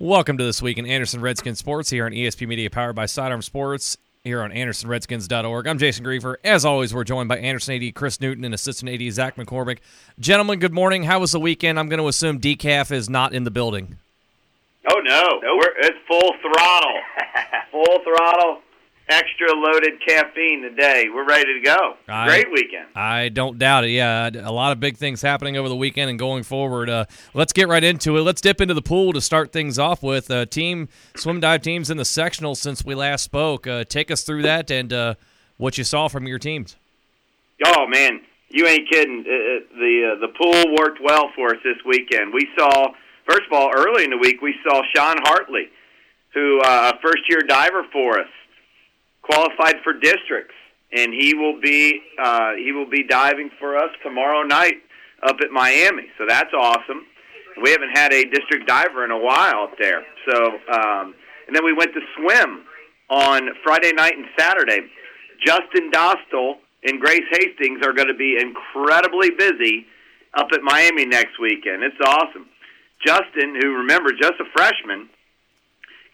Welcome to this week in Anderson Redskins Sports here on ESP Media, powered by Sidearm Sports here on AndersonRedskins.org. I'm Jason Griefer. As always, we're joined by Anderson AD Chris Newton and Assistant AD Zach McCormick. Gentlemen, good morning. How was the weekend? I'm going to assume decaf is not in the building. Oh no, We're, it's full throttle, full throttle extra loaded caffeine today. We're ready to go. I, Great weekend. I don't doubt it. Yeah, a lot of big things happening over the weekend and going forward. Uh, let's get right into it. Let's dip into the pool to start things off with. Uh, team swim dive teams in the sectional since we last spoke. Uh, take us through that and uh, what you saw from your teams. Oh man, you ain't kidding. Uh, uh, the uh, the pool worked well for us this weekend. We saw first of all early in the week we saw Sean Hartley, who uh, a first year diver for us qualified for districts, and he will be uh, he will be diving for us tomorrow night up at Miami. So that's awesome. We haven't had a district diver in a while up there. So um, and then we went to swim on Friday night and Saturday. Justin Dostal and Grace Hastings are going to be incredibly busy up at Miami next weekend. It's awesome. Justin, who remember just a freshman,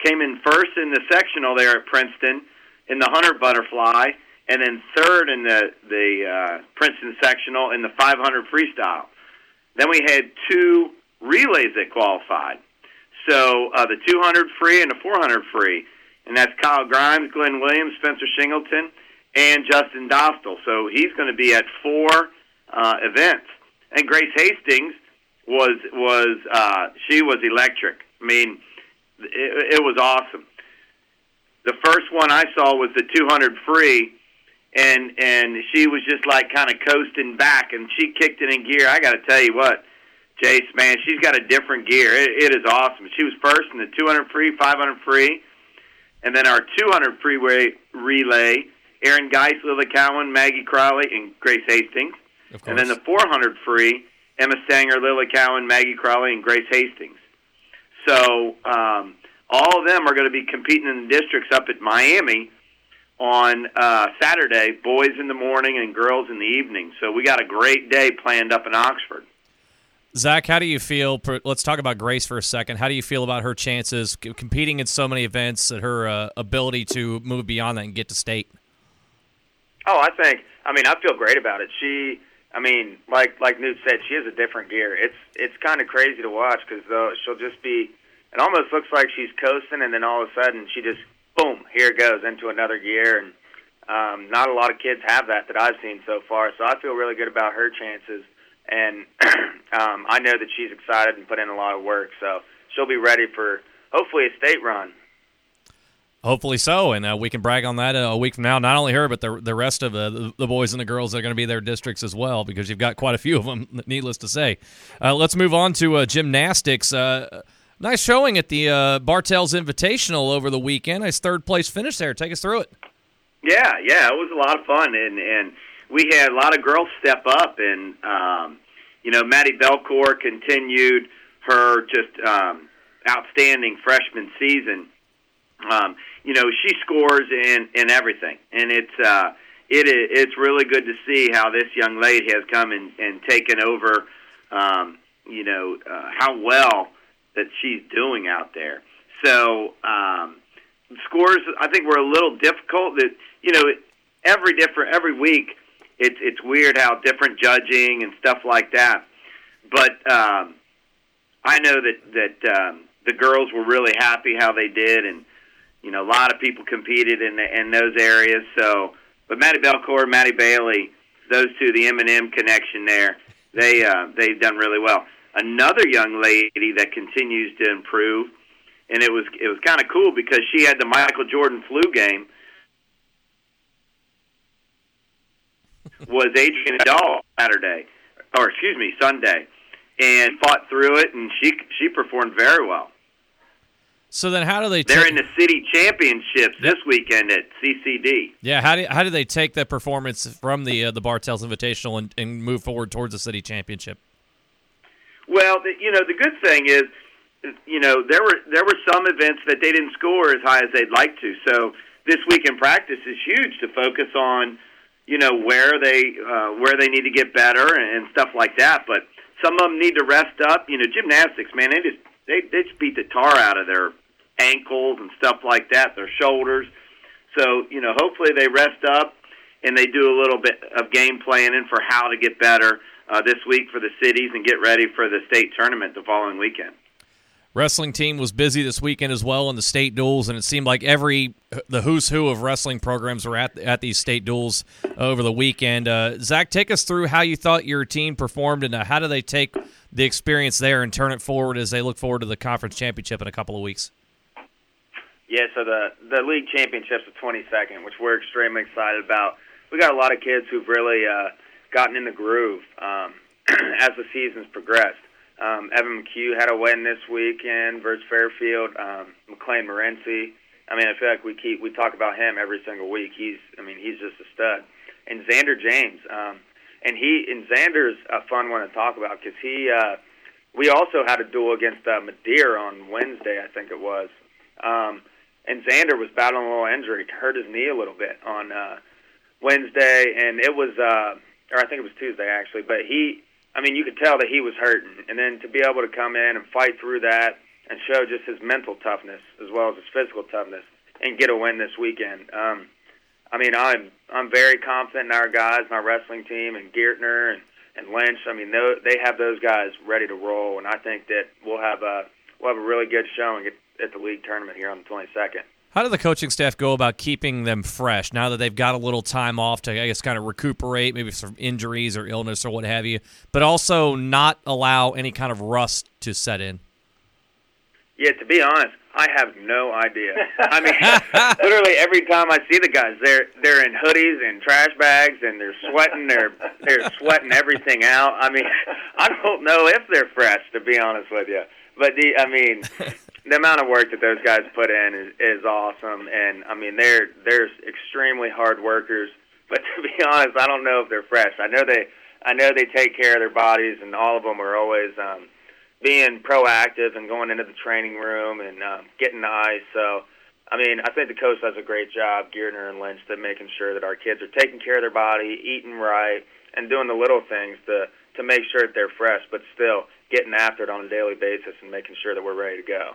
came in first in the sectional there at Princeton in the hunter butterfly, and then third in the the uh, Princeton sectional in the 500 freestyle. Then we had two relays that qualified. So uh, the 200 free and the 400 free, and that's Kyle Grimes, Glenn Williams, Spencer Shingleton, and Justin Dostal. So he's going to be at four uh, events. And Grace Hastings was was uh, she was electric. I mean, it, it was awesome the first one I saw was the 200 free, and and she was just like kind of coasting back, and she kicked it in gear. I got to tell you what, Jace, man, she's got a different gear. It, it is awesome. She was first in the 200 free, 500 free, and then our 200 freeway relay. Aaron Geis, Lily Cowan, Maggie Crowley, and Grace Hastings. And then the 400 free, Emma Stanger, Lily Cowan, Maggie Crowley, and Grace Hastings. So um, all of them are going to be competing in the districts up at Miami on uh, Saturday, boys in the morning and girls in the evening. So we got a great day planned up in Oxford. Zach, how do you feel? Let's talk about Grace for a second. How do you feel about her chances competing in so many events and her uh, ability to move beyond that and get to state? Oh, I think. I mean, I feel great about it. She, I mean, like like Newt said, she has a different gear. It's it's kind of crazy to watch because though she'll just be it almost looks like she's coasting, and then all of a sudden she just boom, here it goes into another gear, and um, not a lot of kids have that that I've seen so far. So I feel really good about her chances, and um, I know that she's excited and put in a lot of work. So she'll be ready for hopefully a state run. Hopefully so, and uh, we can brag on that uh, a week from now. Not only her, but the the rest of the the boys and the girls that are going to be their districts as well, because you've got quite a few of them. Needless to say, uh, let's move on to uh, gymnastics. Nice showing at the uh, Bartell's Invitational over the weekend. Nice third place finish there. Take us through it. Yeah, yeah, it was a lot of fun, and and we had a lot of girls step up, and um, you know, Maddie Belcourt continued her just um, outstanding freshman season. Um, you know, she scores in in everything, and it's uh, it is it's really good to see how this young lady has come and, and taken over. Um, you know uh, how well that she's doing out there. So um, scores, I think, were a little difficult. That you know, every different every week, it's it's weird how different judging and stuff like that. But um, I know that that um, the girls were really happy how they did, and you know, a lot of people competed in the, in those areas. So, but Maddie Belcourt, Maddie Bailey, those two, the M and M connection there, they uh, they've done really well another young lady that continues to improve, and it was it was kind of cool because she had the Michael Jordan flu game. was Adrian Dahl Saturday, or excuse me, Sunday, and fought through it, and she she performed very well. So then, how do they? They're in the city championships this weekend at CCD. Yeah, how do how do they take that performance from the uh, the Bartels Invitational and, and move forward towards the city championship? Well, you know, the good thing is, you know, there were there were some events that they didn't score as high as they'd like to. So this week in practice is huge to focus on, you know, where they uh, where they need to get better and, and stuff like that. But some of them need to rest up. You know, gymnastics, man, it is they they just beat the tar out of their ankles and stuff like that, their shoulders. So you know, hopefully they rest up and they do a little bit of game planning for how to get better uh, this week for the cities and get ready for the state tournament the following weekend. Wrestling team was busy this weekend as well in the state duels, and it seemed like every the who's who of wrestling programs were at at these state duels over the weekend. Uh, Zach, take us through how you thought your team performed, and uh, how do they take the experience there and turn it forward as they look forward to the conference championship in a couple of weeks. Yeah, so the the league championship's the 22nd, which we're extremely excited about. We got a lot of kids who've really uh, gotten in the groove um, as the season's progressed. Um, Evan McHugh had a win this weekend versus Fairfield. Um, McLean Morency. I mean, I feel like we keep we talk about him every single week. He's, I mean, he's just a stud. And Xander James, um, and he and Xander's a fun one to talk about because he. Uh, we also had a duel against uh, Madeira on Wednesday, I think it was. Um, and Xander was battling a little injury, hurt his knee a little bit on uh, Wednesday, and it was, uh, or I think it was Tuesday actually. But he, I mean, you could tell that he was hurting, and then to be able to come in and fight through that and show just his mental toughness as well as his physical toughness and get a win this weekend. Um, I mean, I'm I'm very confident in our guys, my wrestling team, and Geertner and and Lynch. I mean, they have those guys ready to roll, and I think that we'll have a we'll have a really good showing at, at the league tournament here on the 22nd. How do the coaching staff go about keeping them fresh now that they've got a little time off to, I guess, kind of recuperate, maybe from injuries or illness or what have you, but also not allow any kind of rust to set in? Yeah, to be honest, I have no idea. I mean, literally every time I see the guys, they're they're in hoodies and trash bags, and they're sweating. They're they're sweating everything out. I mean, I don't know if they're fresh, to be honest with you. But the, I mean, the amount of work that those guys put in is is awesome, and I mean, they're they're extremely hard workers. But to be honest, I don't know if they're fresh. I know they I know they take care of their bodies, and all of them are always. um being proactive and going into the training room and uh, getting the ice. So, I mean, I think the coach does a great job, Geertner and Lynch, to making sure that our kids are taking care of their body, eating right, and doing the little things to to make sure that they're fresh, but still getting after it on a daily basis and making sure that we're ready to go.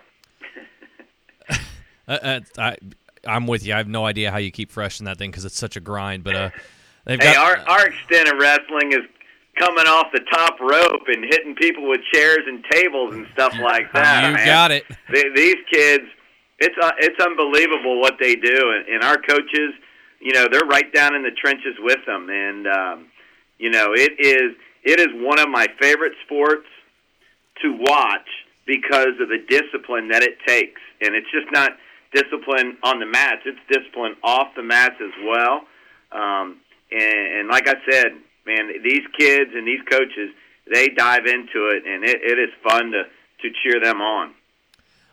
uh, uh, I, I'm with you. I have no idea how you keep fresh in that thing because it's such a grind. But uh, they've hey, got our our extent of wrestling is coming off the top rope and hitting people with chairs and tables and stuff like that. you man. got it. These kids, it's uh, it's unbelievable what they do, and, and our coaches, you know, they're right down in the trenches with them, and um, you know, it is it is one of my favorite sports to watch because of the discipline that it takes, and it's just not discipline on the mats; it's discipline off the mats as well. Um, and, and like I said, man, these kids and these coaches, they dive into it, and it, it is fun to to cheer them on.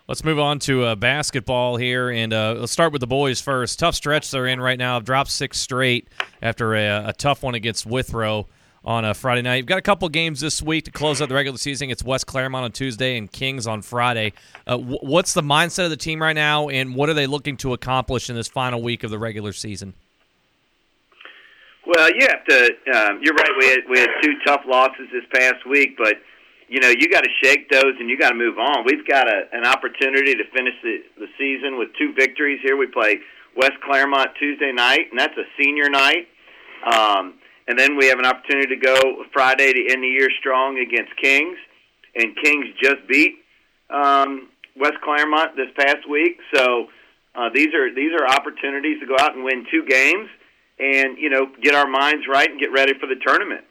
Let's move on to uh, basketball here, and uh, let's start with the boys first. Tough stretch they're in right now. Dropped six straight after a, a tough one against Withrow on a Friday night. You've got a couple games this week to close out the regular season. It's West Clermont on Tuesday and Kings on Friday. Uh, w- what's the mindset of the team right now, and what are they looking to accomplish in this final week of the regular season? Well, you have to. Um, you're right. We had, we had two tough losses this past week, but you know you got to shake those and you got to move on. We've got a, an opportunity to finish the, the season with two victories here. We play West Clermont Tuesday night, and that's a senior night. Um, and then we have an opportunity to go Friday to end the year strong against Kings, and Kings just beat um, West Clermont this past week. So uh, these are these are opportunities to go out and win two games and you know get our minds right and get ready for the tournament.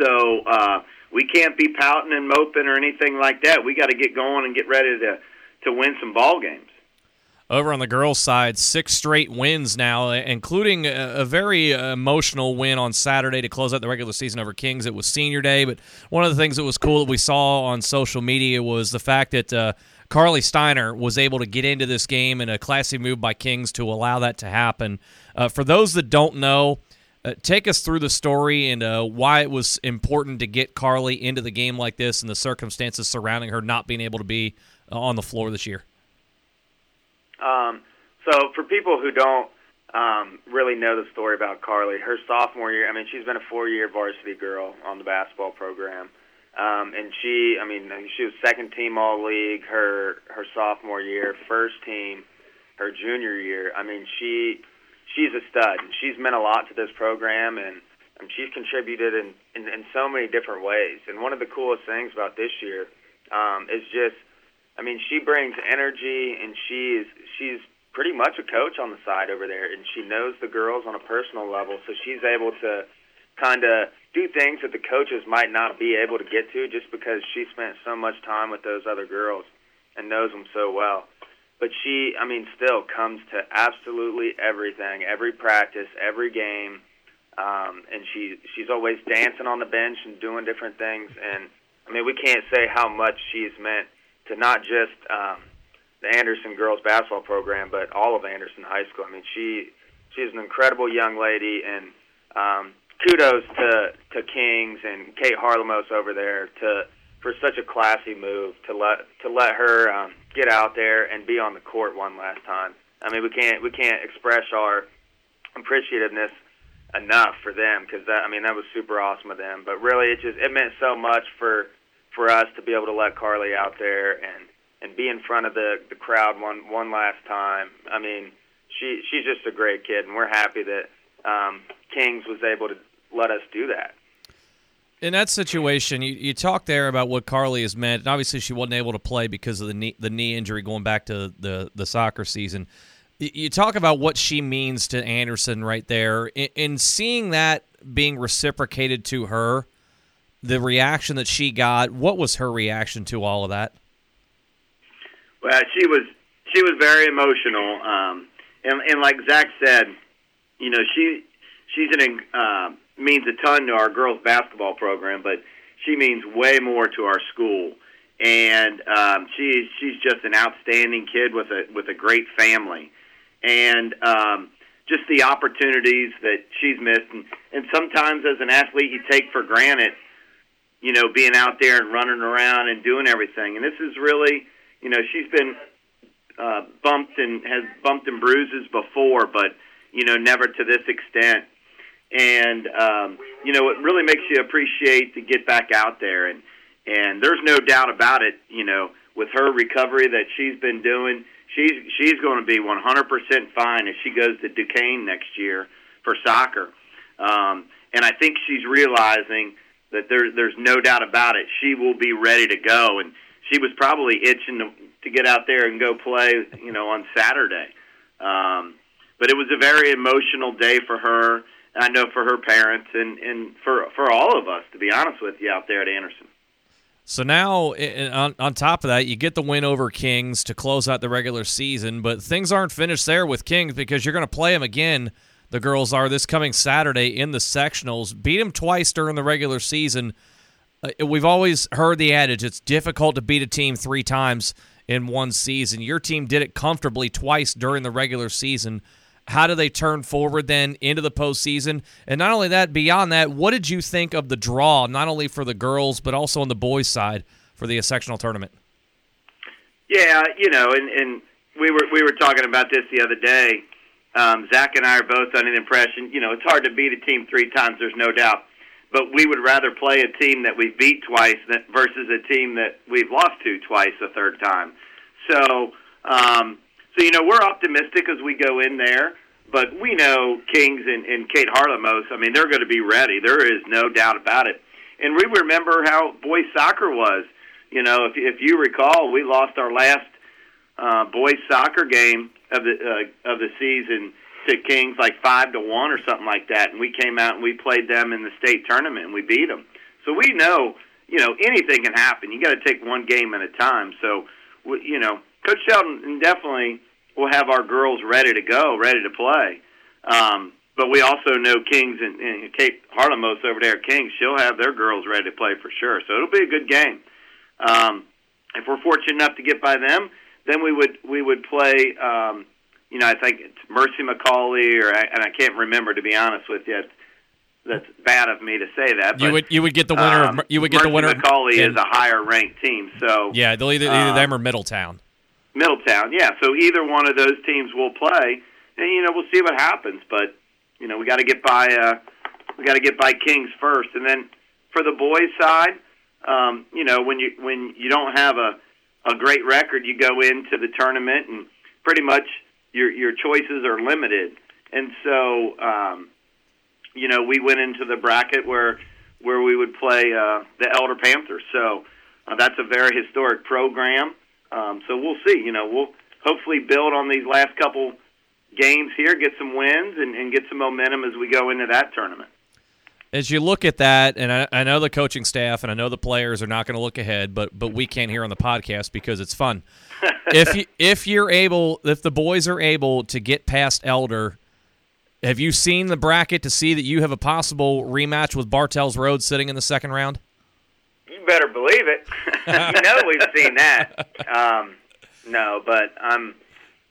So uh, we can't be pouting and moping or anything like that. We got to get going and get ready to to win some ball games. Over on the girls' side, six straight wins now, including a, very emotional win on Saturday to close out the regular season over Kings. It was senior day, but one of the things that was cool that we saw on social media was the fact that uh, Carly Steiner was able to get into this game in a classy move by Kings to allow that to happen. Uh, for those that don't know, uh, take us through the story and uh, why it was important to get Carly into the game like this and the circumstances surrounding her not being able to be uh, on the floor this year. Um, so, for people who don't um, really know the story about Carly, her sophomore year, I mean, she's been a four year varsity girl on the basketball program. Um, and she, I mean, she was second team all league her her sophomore year, first team her junior year. I mean, she she's a stud. And She's meant a lot to this program, and, and she's contributed in, in in so many different ways. And one of the coolest things about this year um, is just, I mean, she brings energy, and she's she's pretty much a coach on the side over there, and she knows the girls on a personal level, so she's able to kind of do things that the coaches might not be able to get to just because she spent so much time with those other girls and knows them so well. But she, I mean, still comes to absolutely everything, every practice, every game, um, and she she's always dancing on the bench and doing different things. And I mean, we can't say how much she's meant to not just um, the Anderson girls basketball program, but all of Anderson High School. I mean, she she's an incredible young lady, and um, kudos to to Kings and Kate Harlemos over there to for such a classy move to let to let her um, get out there and be on the court one last time. I mean, we can't we can't express our appreciativeness enough for them because that I mean that was super awesome of them. But really, it just it meant so much for for us to be able to let Carly out there and and be in front of the the crowd one one last time. I mean, she she's just a great kid, and we're happy that um, Kings was able to let us do that. In that situation, you, you talk there about what Carly has meant, and obviously she wasn't able to play because of the knee, the knee injury going back to the, the soccer season. You talk about what she means to Anderson right there. In seeing that being reciprocated to her, the reaction that she got, what was her reaction to all of that? Well, she was she was very emotional, um, and, and like Zach said, you know, she she's an uh, means a ton to our girls basketball program, but she means way more to our school. And um, she's she's just an outstanding kid with a with a great family, and um, just the opportunities that she's missed. And, and sometimes, as an athlete, you take for granted, you know, being out there and running around and doing everything. And this is really, you know, she's been uh, bumped and has bumped and bruises before, but you know, never to this extent. And um, you know it really makes you appreciate to get back out there. And and there's no doubt about it you know with her recovery that she's been doing she's she's going to be 100% fine if she goes to Duquesne next year for soccer. Um, and I think she's realizing that there there's no doubt about it she will be ready to go and she was probably itching to, to get out there and go play you know on Saturday um, but it was a very emotional day for her I know for her parents and and for for all of us, to be honest with you, out there at Anderson. So now, on, on top of that, you get the win over Kings to close out the regular season, but things aren't finished there with Kings because you're going to play them again. The girls are this coming Saturday in the sectionals. Beat them twice during the regular season. Uh, we've always heard the adage it's difficult to beat a team three times in one season. Your team did it comfortably twice during the regular season. How do they turn forward then into the postseason? And not only that, beyond that, what did you think of the draw, not only for the girls, but also on the boys' side for the sectional tournament? Yeah, you know, and, and we were we were talking about this the other day. Um, Zach and I are both under the impression, you know, it's hard to beat a team three times. There's no doubt, but we would rather play a team that we've beat twice than, versus a team that we've lost to twice a third time. So, um, so you know, we're optimistic as we go in there, but we know Kings and, and Kate Harlemos. I mean, they're going to be ready. There is no doubt about it. And we remember how boys soccer was. You know, if if you recall, we lost our last uh, boys soccer game of the uh, of the season to Kings like five to one or something like that, and we came out and we played them in the state tournament and we beat them. So we know, you know, anything can happen. You got to take one game at a time. So, you know, Coach Shelton definitely will have our girls ready to go, ready to play. Um, but we also know Kings and, and Kate Harlemos over there Kings. She'll have their girls ready to play for sure. So it'll be a good game. Um, if we're fortunate enough to get by them, then we would we would play. Um, you know, I think it's Mercy McAuley, or and I can't remember to be honest with you. That's bad of me to say that. You would you would get the winner. Um, of, you would get Mercy the winner. McAuley in, is a higher ranked team, so yeah, they'll either either um, them or Middletown. Middletown, yeah. So either one of those teams will play, and you know we'll see what happens. But you know we got to get by uh, we got to get by Kings first, and then for the boys' side, um, you know, when you when you don't have a a great record, you go into the tournament and pretty much your your choices are limited. And so, um, you know, we went into the bracket where where we would play uh, the Elder Panthers. So uh, that's a very historic program. Um, so we'll see. You know, we'll hopefully build on these last couple games here, get some wins, and, and get some momentum as we go into that tournament. As you look at that, and I, I know the coaching staff and I know the players are not going to look ahead, but but we can't hear on the podcast because it's fun. if you, if you're able, if the boys are able to get past Elder, have you seen the bracket to see that you have a possible rematch with Bartels Road sitting in the second round? You better believe it. you know we've seen that. Um, no, but I'm.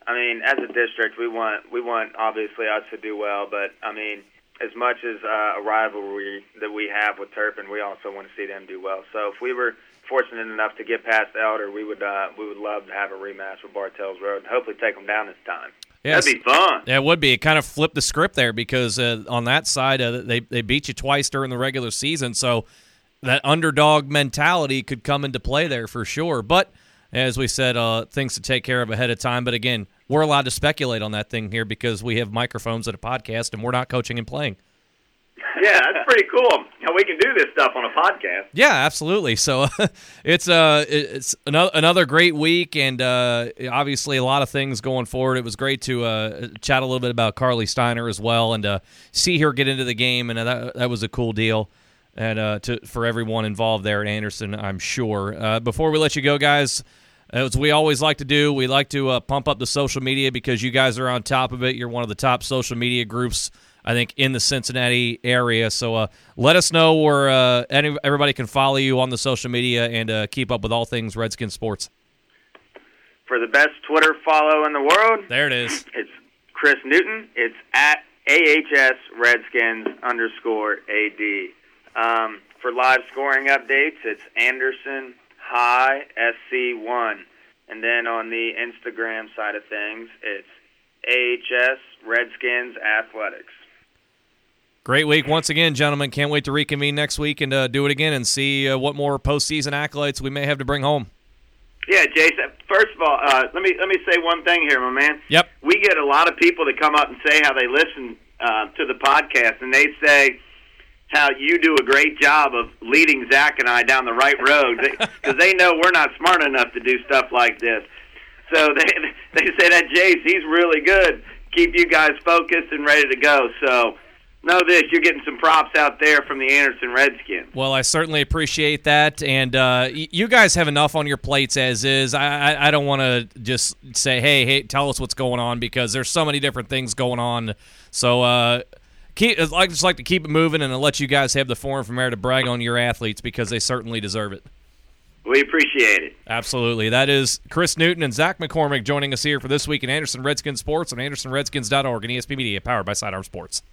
I mean, as a district, we want we want obviously us to do well, but I mean, as much as uh, a rivalry that we have with Turpin, we also want to see them do well. So if we were fortunate enough to get past Elder, we would uh, we would love to have a rematch with Bartels Road and hopefully take them down this time. Yes. That'd be fun. Yeah, it would be. It kind of flipped the script there because uh, on that side, uh, they they beat you twice during the regular season, so that underdog mentality could come into play there for sure. But as we said, uh, things to take care of ahead of time. But again, we're allowed to speculate on that thing here because we have microphones at a podcast and we're not coaching and playing. Yeah, that's pretty cool. How we can do this stuff on a podcast. Yeah, absolutely. So it's uh it's another another great week, and uh, obviously a lot of things going forward. It was great to uh, chat a little bit about Carly Steiner as well, and uh, see her get into the game, and that that was a cool deal. And uh, to for everyone involved there at Anderson, I'm sure. Uh, before we let you go, guys, as we always like to do, we like to uh, pump up the social media because you guys are on top of it. You're one of the top social media groups, I think, in the Cincinnati area. So uh, let us know where uh, any, everybody can follow you on the social media and uh, keep up with all things Redskin sports. For the best Twitter follow in the world, there it is. It's Chris Newton. It's at AHS Redskins underscore AD. Um, for live scoring updates, it's Anderson High SC1. And then on the Instagram side of things, it's AHS Redskins Athletics. Great week once again, gentlemen. Can't wait to reconvene next week and uh, do it again and see uh, what more postseason accolades we may have to bring home. Yeah, Jason. First of all, uh, let me let me say one thing here, my man. Yep. We get a lot of people that come up and say how they listen uh, to the podcast, and they say how you do a great job of leading Zach and I down the right road because they know we're not smart enough to do stuff like this. So they they say that Jace, he's really good. Keep you guys focused and ready to go. So know this: you're getting some props out there from the Anderson Redskins. Well, I certainly appreciate that, and uh, you guys have enough on your plates as is. I I, I don't want to just say, hey, hey, tell us what's going on because there's so many different things going on. So. Uh, keep, I just like to keep it moving and I'll let you guys have the forum from there to brag on your athletes because they certainly deserve it. We appreciate it. Absolutely. That is Chris Newton and Zach McCormick joining us here for this week in Anderson Redskins Sports on AndersonRedskins.org and ESP Media, powered by Sidearm Sports.